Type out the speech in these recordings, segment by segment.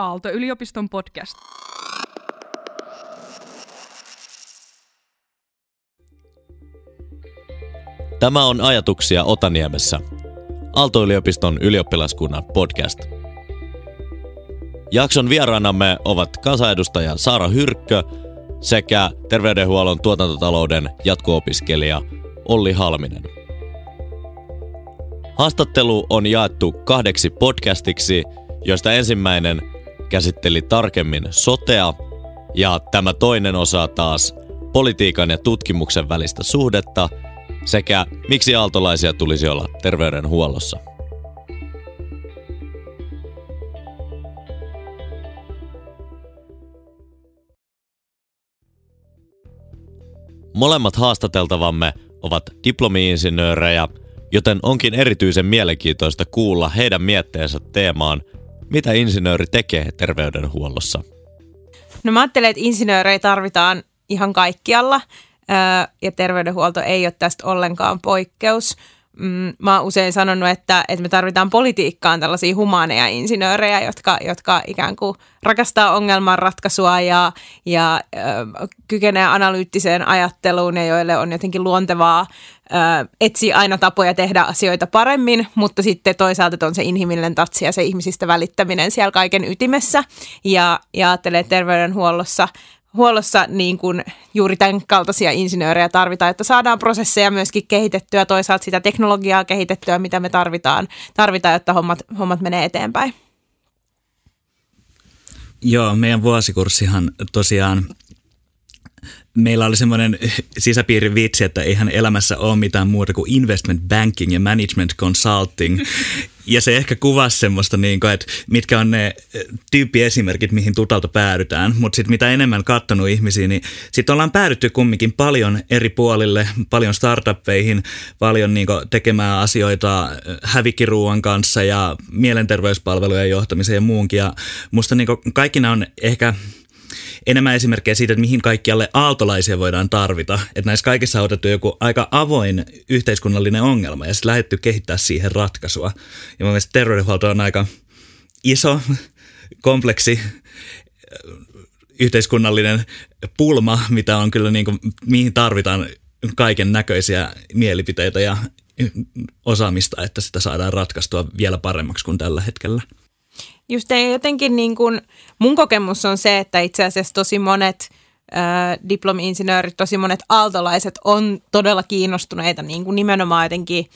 Aalto-yliopiston podcast. Tämä on Ajatuksia Otaniemessä, Aalto-yliopiston ylioppilaskunnan podcast. Jakson vieraanamme ovat kansanedustaja Saara Hyrkkö sekä terveydenhuollon tuotantotalouden jatko-opiskelija Olli Halminen. Haastattelu on jaettu kahdeksi podcastiksi, joista ensimmäinen käsitteli tarkemmin sotea ja tämä toinen osa taas politiikan ja tutkimuksen välistä suhdetta sekä miksi aaltolaisia tulisi olla terveydenhuollossa. Molemmat haastateltavamme ovat diplomi-insinöörejä, joten onkin erityisen mielenkiintoista kuulla heidän mietteensä teemaan, mitä insinööri tekee terveydenhuollossa. No mä ajattelen, että insinöörejä tarvitaan ihan kaikkialla ja terveydenhuolto ei ole tästä ollenkaan poikkeus. Mm, mä oon usein sanonut, että, että me tarvitaan politiikkaan tällaisia humaaneja insinöörejä, jotka, jotka ikään kuin rakastaa ongelmanratkaisua ja, ja äh, kykenee analyyttiseen ajatteluun ja joille on jotenkin luontevaa äh, etsiä aina tapoja tehdä asioita paremmin, mutta sitten toisaalta on se inhimillinen tatsi ja se ihmisistä välittäminen siellä kaiken ytimessä. Ja, ja ajattelee terveydenhuollossa huollossa niin kuin juuri tämän kaltaisia insinöörejä tarvitaan, että saadaan prosesseja myöskin kehitettyä, toisaalta sitä teknologiaa kehitettyä, mitä me tarvitaan, tarvitaan jotta hommat, hommat menee eteenpäin. Joo, meidän vuosikurssihan tosiaan meillä oli semmoinen sisäpiirin vitsi, että eihän elämässä ole mitään muuta kuin investment banking ja management consulting. Ja se ehkä kuvasi semmoista, niin kuin, että mitkä on ne eh, tyyppiesimerkit, mihin tutalta päädytään. Mutta sitten mitä enemmän kattonut ihmisiä, niin sitten ollaan päädytty kumminkin paljon eri puolille, paljon startuppeihin, paljon niin kuin, tekemään asioita eh, hävikiruuan kanssa ja mielenterveyspalvelujen johtamiseen ja muunkin. Ja musta niin kuin, kaikki nämä on ehkä enemmän esimerkkejä siitä, että mihin kaikkialle aaltolaisia voidaan tarvita. Että näissä kaikissa on otettu joku aika avoin yhteiskunnallinen ongelma ja sitten lähdetty kehittää siihen ratkaisua. Ja mun mielestä terveydenhuolto on aika iso, kompleksi yhteiskunnallinen pulma, mitä on kyllä niin kuin, mihin tarvitaan kaiken näköisiä mielipiteitä ja osaamista, että sitä saadaan ratkaistua vielä paremmaksi kuin tällä hetkellä. Just jotenkin niin kuin, mun kokemus on se, että itse asiassa tosi monet äh, diplomi-insinöörit, tosi monet aaltolaiset on todella kiinnostuneita niin kuin nimenomaan jotenkin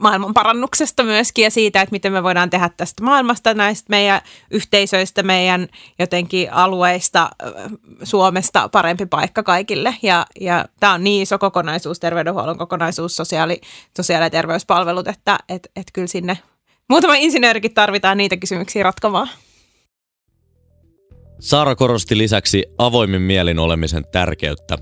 maailman parannuksesta myöskin ja siitä, että miten me voidaan tehdä tästä maailmasta, näistä meidän yhteisöistä, meidän jotenkin alueista, Suomesta parempi paikka kaikille. Ja, ja tämä on niin iso kokonaisuus, terveydenhuollon kokonaisuus, sosiaali, sosiaali- ja terveyspalvelut, että et, et kyllä sinne Muutama insinöörikin tarvitaan niitä kysymyksiä ratkomaan. Saara korosti lisäksi avoimin mielin olemisen tärkeyttä.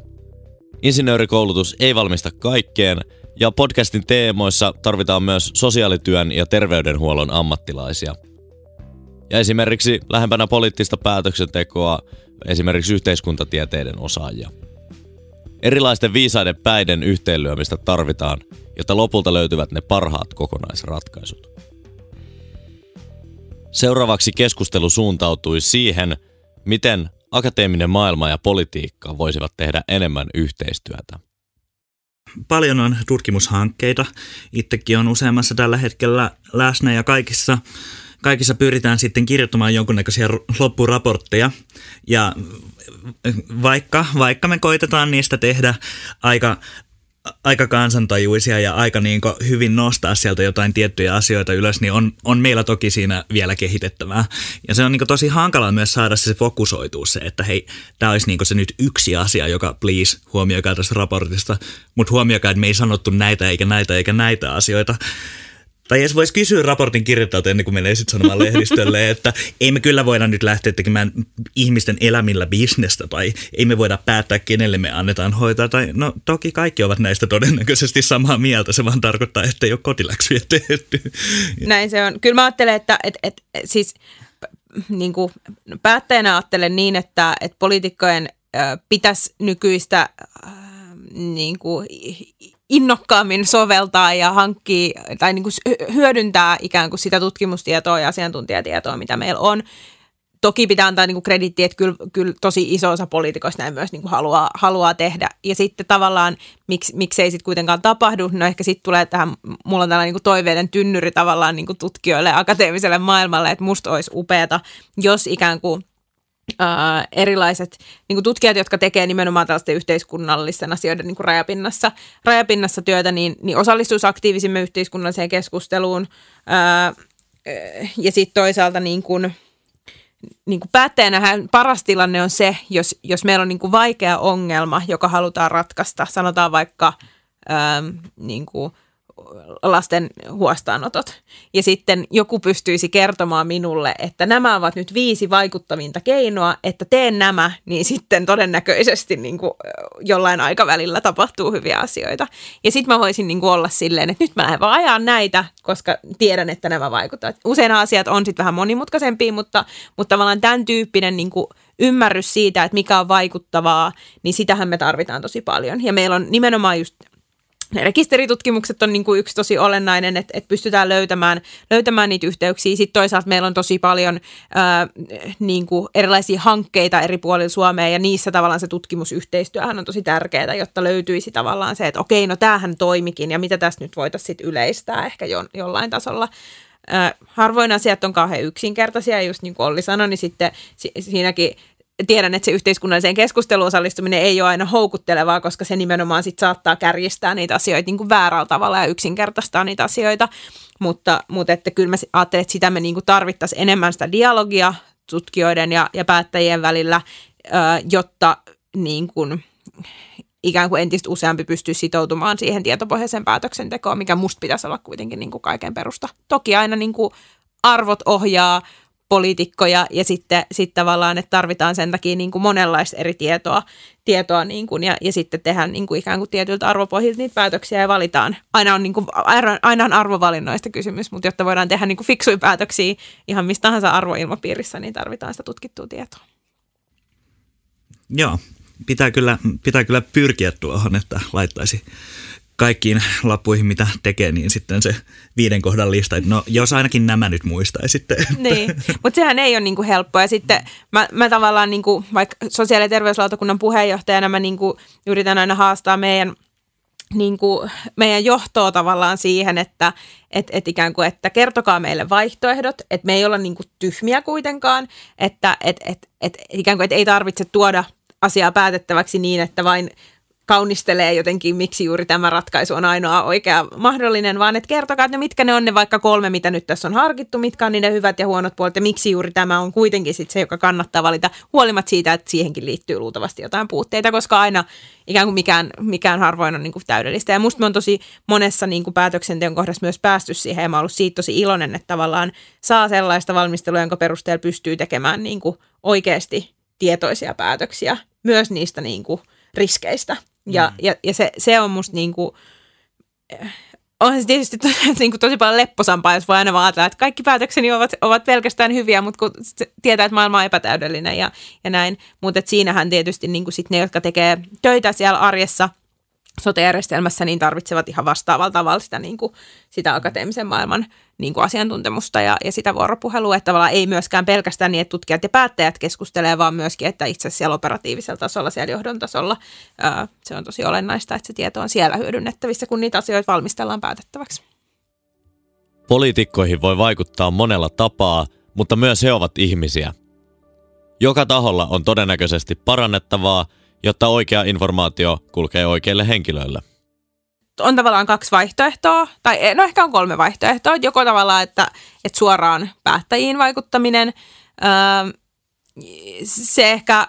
Insinöörikoulutus ei valmista kaikkeen, ja podcastin teemoissa tarvitaan myös sosiaalityön ja terveydenhuollon ammattilaisia. Ja esimerkiksi lähempänä poliittista päätöksentekoa esimerkiksi yhteiskuntatieteiden osaajia. Erilaisten viisaiden päiden yhteenlyömistä tarvitaan, jotta lopulta löytyvät ne parhaat kokonaisratkaisut. Seuraavaksi keskustelu suuntautui siihen, miten akateeminen maailma ja politiikka voisivat tehdä enemmän yhteistyötä. Paljon on tutkimushankkeita. Itsekin on useammassa tällä hetkellä läsnä ja kaikissa, kaikissa pyritään sitten kirjoittamaan jonkunnäköisiä loppuraportteja. Ja vaikka, vaikka me koitetaan niistä tehdä aika aika kansantajuisia ja aika niin hyvin nostaa sieltä jotain tiettyjä asioita ylös, niin on, on meillä toki siinä vielä kehitettävää. Ja se on niin tosi hankala myös saada se fokusoituu se, että hei, tämä olisi niin se nyt yksi asia, joka please huomioikaa tästä raportista, mutta huomioikaa, että me ei sanottu näitä eikä näitä eikä näitä asioita. Tai edes voisi kysyä raportin kirjoittajalta ennen kuin menee sitten sanomaan lehdistölle, että ei me kyllä voida nyt lähteä tekemään ihmisten elämillä bisnestä tai ei me voida päättää, kenelle me annetaan hoitaa. Tai no toki kaikki ovat näistä todennäköisesti samaa mieltä, se vaan tarkoittaa, että ei ole kotiläksyjä tehty. Näin se on. Kyllä mä ajattelen, että et, et, siis niin kuin päättäjänä ajattelen niin, että, että poliitikkojen pitäisi nykyistä niin kuin innokkaammin soveltaa ja hankkii tai niin kuin hyödyntää ikään kuin sitä tutkimustietoa ja asiantuntijatietoa, mitä meillä on toki pitää antaa niin krediittiä, että kyllä, kyllä tosi iso osa poliitikoista näin myös niin kuin haluaa, haluaa tehdä. Ja sitten tavallaan, miksi, miksei sitten kuitenkaan tapahdu, no ehkä sitten tulee tähän, mulla on tällainen niin toiveiden tynnyri tavallaan niin kuin tutkijoille ja akateemiselle maailmalle, että musta olisi upeata, jos ikään kuin ää, erilaiset niin tutkijat, jotka tekee nimenomaan tällaisten yhteiskunnallisten asioiden niin rajapinnassa, rajapinnassa työtä, niin, niin osallistuisi aktiivisimmin yhteiskunnalliseen keskusteluun. Ää, ja sitten toisaalta niin kuin, niin kuin päättäjänähän paras tilanne on se, jos, jos meillä on niin kuin vaikea ongelma, joka halutaan ratkaista, sanotaan vaikka ää, niin kuin – lasten huostaanotot. Ja sitten joku pystyisi kertomaan minulle, että nämä ovat nyt viisi vaikuttavinta keinoa, että teen nämä, niin sitten todennäköisesti niin kuin jollain aikavälillä tapahtuu hyviä asioita. Ja sitten mä voisin niin kuin olla silleen, että nyt mä lähden vaan ajaa näitä, koska tiedän, että nämä vaikuttavat. Usein asiat on sitten vähän monimutkaisempia, mutta, mutta tavallaan tämän tyyppinen niin kuin ymmärrys siitä, että mikä on vaikuttavaa, niin sitähän me tarvitaan tosi paljon. Ja meillä on nimenomaan just rekisteritutkimukset on niin kuin yksi tosi olennainen, että, että pystytään löytämään, löytämään niitä yhteyksiä. Sitten toisaalta meillä on tosi paljon ää, niin kuin erilaisia hankkeita eri puolilla Suomea ja niissä tavallaan se tutkimusyhteistyöhän on tosi tärkeää, jotta löytyisi tavallaan se, että okei, no tämähän toimikin ja mitä tässä nyt voitaisiin yleistää ehkä jo, jollain tasolla. Harvoin asiat on kauhean yksinkertaisia, just niin kuin Olli sanoi, niin sitten siinäkin tiedän, että se yhteiskunnalliseen keskusteluun osallistuminen ei ole aina houkuttelevaa, koska se nimenomaan sit saattaa kärjistää niitä asioita niin kuin väärällä tavalla ja yksinkertaistaa niitä asioita. Mutta, mutta että kyllä mä ajattelen, että sitä me niin kuin tarvittaisiin enemmän sitä dialogia tutkijoiden ja, ja päättäjien välillä, jotta niin kuin, ikään kuin entistä useampi pystyy sitoutumaan siihen tietopohjaiseen päätöksentekoon, mikä musta pitäisi olla kuitenkin niin kuin kaiken perusta. Toki aina niin kuin arvot ohjaa, poliitikkoja ja sitten sit tavallaan, että tarvitaan sen takia niin kuin monenlaista eri tietoa, tietoa niin kuin, ja, ja sitten tehdään niin kuin ikään kuin tietyiltä arvopohjilta niitä päätöksiä ja valitaan. Aina on, niin kuin, aina on arvovalinnoista kysymys, mutta jotta voidaan tehdä niin kuin fiksuja päätöksiä ihan mistä tahansa arvoilmapiirissä, niin tarvitaan sitä tutkittua tietoa. Joo, pitää kyllä, pitää kyllä pyrkiä tuohon, että laittaisi kaikkiin lappuihin, mitä tekee, niin sitten se viiden kohdan lista, että no jos ainakin nämä nyt muistaisitte. Niin, mutta sehän ei ole niinku helppoa. Ja sitten mä, mä tavallaan niinku, vaikka sosiaali- ja terveyslautakunnan puheenjohtajana mä niinku yritän aina haastaa meidän niin kuin meidän johtoa tavallaan siihen, että et, et ikään kuin, että kertokaa meille vaihtoehdot, että me ei olla niin kuin tyhmiä kuitenkaan, että et, et, et, ikään kuin, että ei tarvitse tuoda asiaa päätettäväksi niin, että vain kaunistelee jotenkin, miksi juuri tämä ratkaisu on ainoa oikea mahdollinen, vaan että kertokaa, että mitkä ne on ne vaikka kolme, mitä nyt tässä on harkittu, mitkä on niiden hyvät ja huonot puolet ja miksi juuri tämä on kuitenkin sit se, joka kannattaa valita, huolimatta siitä, että siihenkin liittyy luultavasti jotain puutteita, koska aina ikään kuin mikään, mikään harvoin on niin kuin täydellistä. Ja musta me on tosi monessa niin kuin päätöksenteon kohdassa myös päästy siihen ja mä ollut siitä tosi iloinen, että tavallaan saa sellaista valmistelua, jonka perusteella pystyy tekemään niin kuin oikeasti tietoisia päätöksiä myös niistä niin kuin riskeistä. Ja, mm. ja, ja se, se on musta niin kuin, onhan se tietysti to, niin kuin tosi paljon lepposampaa, jos voi aina vaan ajatella, että kaikki päätökseni ovat, ovat pelkästään hyviä, mutta kun tietää, että maailma on epätäydellinen ja, ja näin. Mutta siinähän tietysti niin kuin sit ne, jotka tekee töitä siellä arjessa – sote-järjestelmässä, niin tarvitsevat ihan vastaavalla tavalla sitä, niin kuin, sitä akateemisen maailman niin kuin asiantuntemusta ja, ja sitä vuoropuhelua, että tavallaan ei myöskään pelkästään niin, että tutkijat ja päättäjät keskustelee, vaan myöskin, että itse siellä operatiivisella tasolla, siellä johdon tasolla, ää, se on tosi olennaista, että se tieto on siellä hyödynnettävissä, kun niitä asioita valmistellaan päätettäväksi. Poliitikkoihin voi vaikuttaa monella tapaa, mutta myös he ovat ihmisiä. Joka taholla on todennäköisesti parannettavaa – jotta oikea informaatio kulkee oikeille henkilöille? On tavallaan kaksi vaihtoehtoa, tai no ehkä on kolme vaihtoehtoa. Joko tavallaan, että, että suoraan päättäjiin vaikuttaminen, öö, se ehkä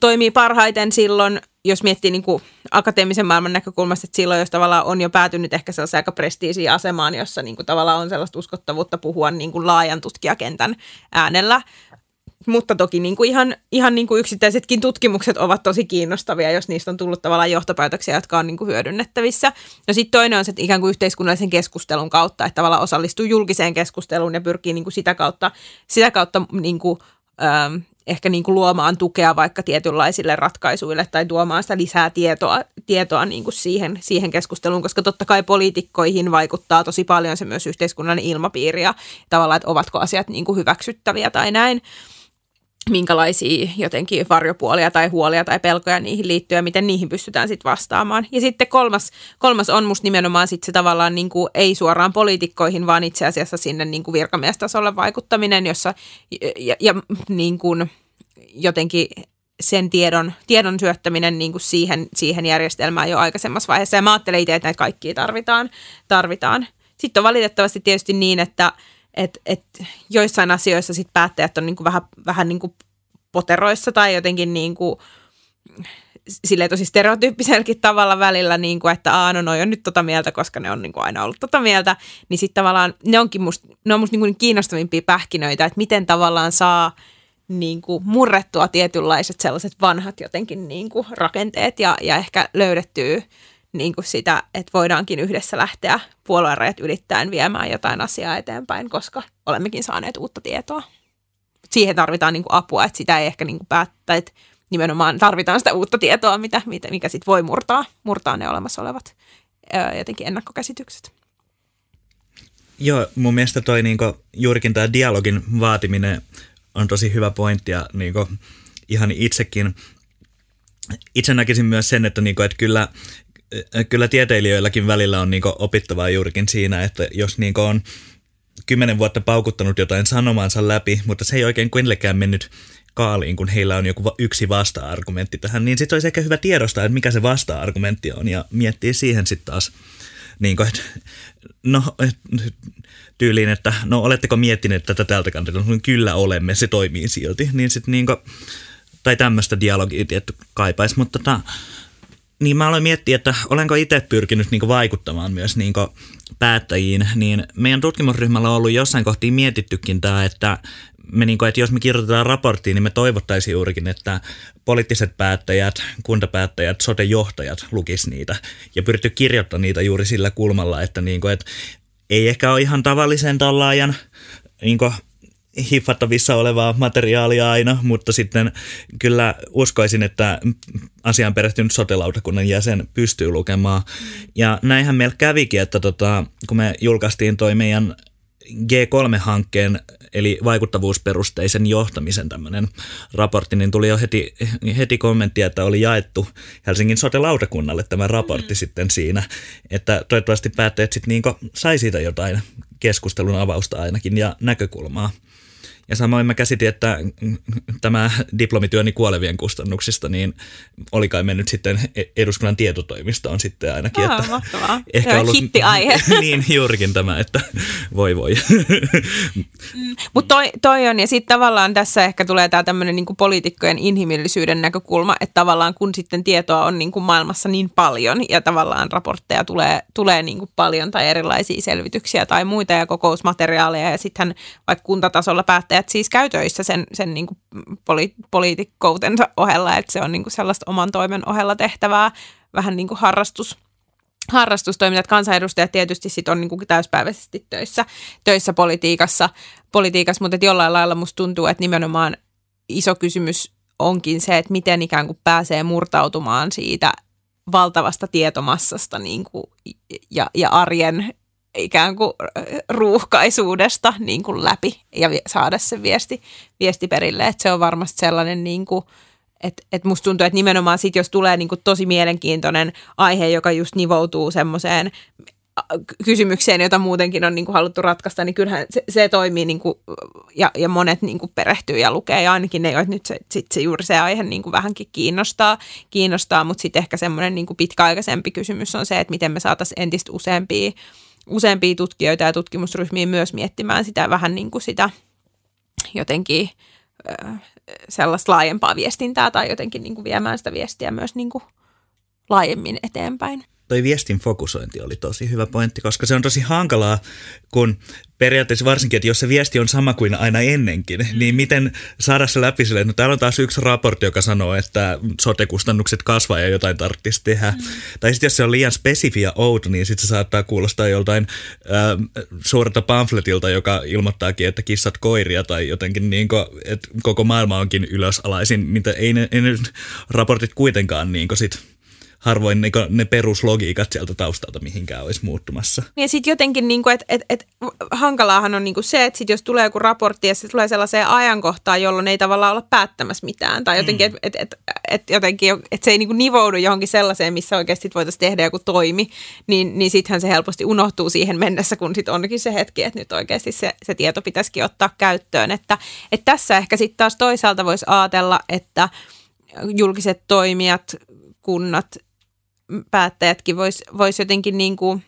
toimii parhaiten silloin, jos miettii niin kuin akateemisen maailman näkökulmasta, että silloin, jos tavallaan on jo päätynyt ehkä sellaiseen aika prestiisiin asemaan, jossa niin kuin tavallaan on sellaista uskottavuutta puhua niin kuin laajan tutkijakentän äänellä, mutta toki niin kuin ihan, ihan niin kuin yksittäisetkin tutkimukset ovat tosi kiinnostavia, jos niistä on tullut tavallaan johtopäätöksiä, jotka on niin kuin hyödynnettävissä. No sitten toinen on se ikään kuin yhteiskunnallisen keskustelun kautta, että tavallaan osallistuu julkiseen keskusteluun ja pyrkii niin kuin sitä kautta, sitä kautta niin kuin, ähm, ehkä niin kuin luomaan tukea vaikka tietynlaisille ratkaisuille tai tuomaan sitä lisää tietoa, tietoa niin kuin siihen, siihen keskusteluun, koska totta kai poliitikkoihin vaikuttaa tosi paljon se myös yhteiskunnallinen ilmapiiri ja tavallaan, että ovatko asiat niin kuin hyväksyttäviä tai näin. Minkälaisia jotenkin varjopuolia tai huolia tai pelkoja niihin liittyy ja miten niihin pystytään sitten vastaamaan. Ja sitten kolmas, kolmas on musta nimenomaan sitten se tavallaan niin kuin ei suoraan poliitikkoihin, vaan itse asiassa sinne niin kuin virkamiestasolle vaikuttaminen, jossa ja, ja niin kuin jotenkin sen tiedon, tiedon syöttäminen niin kuin siihen, siihen järjestelmään jo aikaisemmassa vaiheessa. Ja mä ajattelen itse, että näitä kaikkia tarvitaan. tarvitaan. Sitten on valitettavasti tietysti niin, että et, et joissain asioissa sit päättäjät on niin kuin vähän, vähän niin kuin poteroissa tai jotenkin niin kuin, silleen tosi stereotyyppiselläkin tavalla välillä, niin kuin, että Aa, no noi on nyt tota mieltä, koska ne on niin kuin aina ollut tota mieltä, niin sitten tavallaan ne onkin musta, ne on musta niin kuin kiinnostavimpia pähkinöitä, että miten tavallaan saa – niin kuin murrettua tietynlaiset sellaiset vanhat jotenkin niin kuin rakenteet ja, ja ehkä löydettyä niin kuin sitä, että voidaankin yhdessä lähteä puolueen ylittäen viemään jotain asiaa eteenpäin, koska olemmekin saaneet uutta tietoa. Siihen tarvitaan niin kuin apua, että sitä ei ehkä niin kuin päättä, että nimenomaan tarvitaan sitä uutta tietoa, mitä, mikä sitten voi murtaa, murtaa ne olemassa olevat jotenkin ennakkokäsitykset. Joo, mun mielestä toi niinku, juurikin tämä dialogin vaatiminen on tosi hyvä pointti ja niin kuin, ihan itsekin itse näkisin myös sen, että, niin kuin, että kyllä, kyllä tieteilijöilläkin välillä on niin kuin, opittavaa juurikin siinä, että jos niin kuin, on kymmenen vuotta paukuttanut jotain sanomansa läpi, mutta se ei oikein kenellekään mennyt kaaliin, kun heillä on joku yksi vasta-argumentti tähän, niin sitten olisi ehkä hyvä tiedostaa, että mikä se vasta-argumentti on ja miettiä siihen sitten taas, niin kuin, että no tyyliin, että no oletteko miettineet tätä tältä kantilta? No, kyllä olemme, se toimii silti. Niin sit niinku, tai tämmöistä dialogia tietty kaipaisi, mutta tota, niin mä aloin miettiä, että olenko itse pyrkinyt niinku vaikuttamaan myös niinku päättäjiin, niin meidän tutkimusryhmällä on ollut jossain kohtiin mietittykin tämä, että me niinku, että jos me kirjoitetaan raporttiin, niin me toivottaisiin juurikin, että poliittiset päättäjät, kuntapäättäjät, sote-johtajat lukis niitä ja pyritty kirjoittamaan niitä juuri sillä kulmalla, että, niinku, että ei ehkä ole ihan tavallisen tällaajan niin hiffattavissa olevaa materiaalia aina, mutta sitten kyllä uskoisin, että asiaan perehtynyt sotelautakunnan jäsen pystyy lukemaan. Ja näinhän meillä kävikin, että tota, kun me julkaistiin toi meidän G3-hankkeen eli vaikuttavuusperusteisen johtamisen tämmöinen raportti, niin tuli jo heti, heti kommentti, että oli jaettu Helsingin sote-lautakunnalle tämä raportti mm. sitten siinä, että toivottavasti päättäjät sitten niin sai siitä jotain keskustelun avausta ainakin ja näkökulmaa. Ja samoin mä käsitin, että tämä diplomityöni kuolevien kustannuksista, niin oli kai mennyt sitten e- eduskunnan tietotoimistoon sitten ainakin. Aa, että mahtavaa. Ehkä ollut, hittiaihe. niin, juurikin tämä, että voi voi. mm, Mutta toi, toi on, ja sitten tavallaan tässä ehkä tulee tämä tämmöinen niinku poliitikkojen inhimillisyyden näkökulma, että tavallaan kun sitten tietoa on niinku maailmassa niin paljon, ja tavallaan raportteja tulee, tulee niinku paljon, tai erilaisia selvityksiä tai muita, ja kokousmateriaaleja, ja sitten vaikka kuntatasolla päättäjät päättäjät siis käy töissä sen, sen niin kuin poli, poliitikkoutensa ohella, että se on niin kuin sellaista oman toimen ohella tehtävää, vähän niin kuin harrastus, harrastustoimintat. Kansanedustajat tietysti sit on niin kuin täyspäiväisesti töissä, töissä politiikassa, politiikassa, mutta jollain lailla musta tuntuu, että nimenomaan iso kysymys onkin se, että miten ikään kuin pääsee murtautumaan siitä valtavasta tietomassasta niin kuin, ja, ja arjen ikään kuin ruuhkaisuudesta niin kuin läpi ja saada se viesti, viesti perille. Että se on varmasti sellainen, niin kuin, että, että musta tuntuu, että nimenomaan sit, jos tulee niin kuin tosi mielenkiintoinen aihe, joka just nivoutuu semmoiseen kysymykseen, jota muutenkin on niin kuin haluttu ratkaista, niin kyllähän se, se toimii niin kuin, ja, ja monet niin kuin perehtyy ja lukee ja ainakin ne, joita nyt se, sit se juuri se aihe niin kuin vähänkin kiinnostaa, kiinnostaa mutta sitten ehkä semmoinen niin kuin pitkäaikaisempi kysymys on se, että miten me saataisiin entistä useampia useampia tutkijoita ja tutkimusryhmiä myös miettimään sitä vähän niin kuin sitä jotenkin sellaista laajempaa viestintää tai jotenkin niin kuin viemään sitä viestiä myös niin kuin laajemmin eteenpäin toi viestin fokusointi oli tosi hyvä pointti, koska se on tosi hankalaa, kun periaatteessa varsinkin, että jos se viesti on sama kuin aina ennenkin, mm. niin miten saada se läpi sille, no täällä on taas yksi raportti, joka sanoo, että sote-kustannukset kasvaa ja jotain tarvitsisi tehdä. Mm. Tai sitten jos se on liian spesifiä outo, niin sitten se saattaa kuulostaa joltain äh, suurta pamfletilta, joka ilmoittaakin, että kissat koiria tai jotenkin niin kuin, että koko maailma onkin ylösalaisin, mitä ei ne, ei ne raportit kuitenkaan niin sit harvoin ne, ne peruslogiikat sieltä taustalta mihinkään olisi muuttumassa. Ja sitten jotenkin, niin kuin, että et, et, hankalaahan on niin kuin se, että sit jos tulee joku raportti ja se tulee sellaiseen ajankohtaan, jolloin ei tavallaan olla päättämässä mitään. Tai jotenkin, mm. että et, et, et jotenkin, et se ei niin kuin nivoudu johonkin sellaiseen, missä oikeasti voitaisiin tehdä joku toimi, niin, niin sittenhän se helposti unohtuu siihen mennessä, kun sitten onkin se hetki, että nyt oikeasti se, se tieto pitäisikin ottaa käyttöön. Että, että tässä ehkä sitten taas toisaalta voisi ajatella, että julkiset toimijat, kunnat, päättäjätkin vois, vois jotenkin niin kuin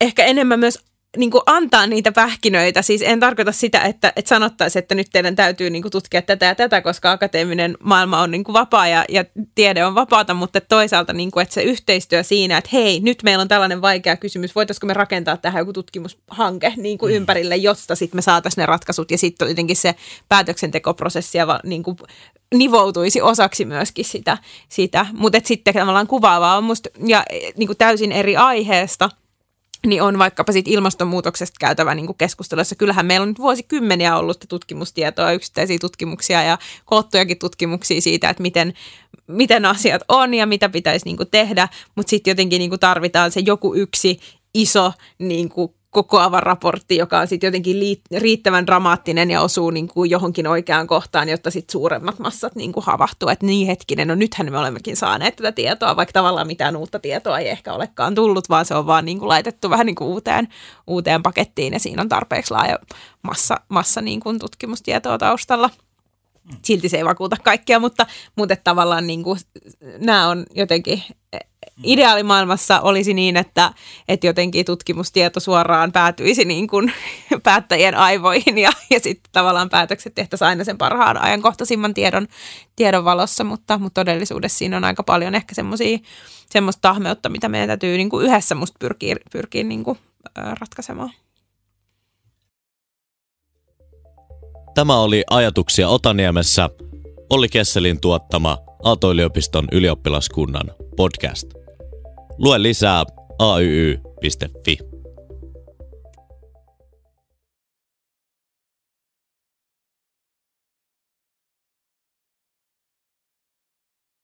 ehkä enemmän myös niin kuin antaa niitä pähkinöitä. Siis en tarkoita sitä, että, että sanottaisiin, että nyt teidän täytyy niin kuin tutkia tätä ja tätä, koska akateeminen maailma on niin kuin vapaa ja, ja tiede on vapaata, mutta toisaalta niin kuin, että se yhteistyö siinä, että hei, nyt meillä on tällainen vaikea kysymys, voitaisiko me rakentaa tähän joku tutkimushanke niin kuin mm. ympärille, josta sitten me saataisiin ne ratkaisut ja sitten jotenkin se päätöksentekoprosessi ja niin kuin nivoutuisi osaksi myöskin sitä. sitä. Mutta sitten tavallaan kuvaavaa on musta, ja niin kuin täysin eri aiheesta – niin on vaikkapa siitä ilmastonmuutoksesta käytävä niin keskustelussa. Kyllähän meillä on nyt vuosikymmeniä ollut tutkimustietoa, yksittäisiä tutkimuksia ja koottujakin tutkimuksia siitä, että miten, miten asiat on ja mitä pitäisi niin tehdä, mutta sitten jotenkin niin tarvitaan se joku yksi iso niin kuin kokoava raportti, joka on sitten jotenkin riittävän dramaattinen ja osuu niin kuin johonkin oikeaan kohtaan, jotta sitten suuremmat massat niin kuin havahtuu, että niin hetkinen, no nythän me olemmekin saaneet tätä tietoa, vaikka tavallaan mitään uutta tietoa ei ehkä olekaan tullut, vaan se on vaan niin kuin laitettu vähän niin kuin uuteen, uuteen pakettiin ja siinä on tarpeeksi laaja massa, massa niin kuin tutkimustietoa taustalla. Silti se ei vakuuta kaikkia, mutta, mutta tavallaan niin kuin, nämä on jotenkin ideaalimaailmassa olisi niin, että, että jotenkin tutkimustieto suoraan päätyisi niin kuin päättäjien aivoihin ja, ja sitten tavallaan päätökset tehtäisiin aina sen parhaan ajankohtaisimman tiedon, tiedon valossa, mutta, mutta todellisuudessa siinä on aika paljon ehkä semmoista tahmeutta, mitä meidän täytyy niin kuin yhdessä musta pyrkiä, pyrkiä niin kuin, ratkaisemaan. Tämä oli Ajatuksia Otaniemessä, Olli Kesselin tuottama Aalto-yliopiston ylioppilaskunnan podcast. Lue lisää ayy.fi.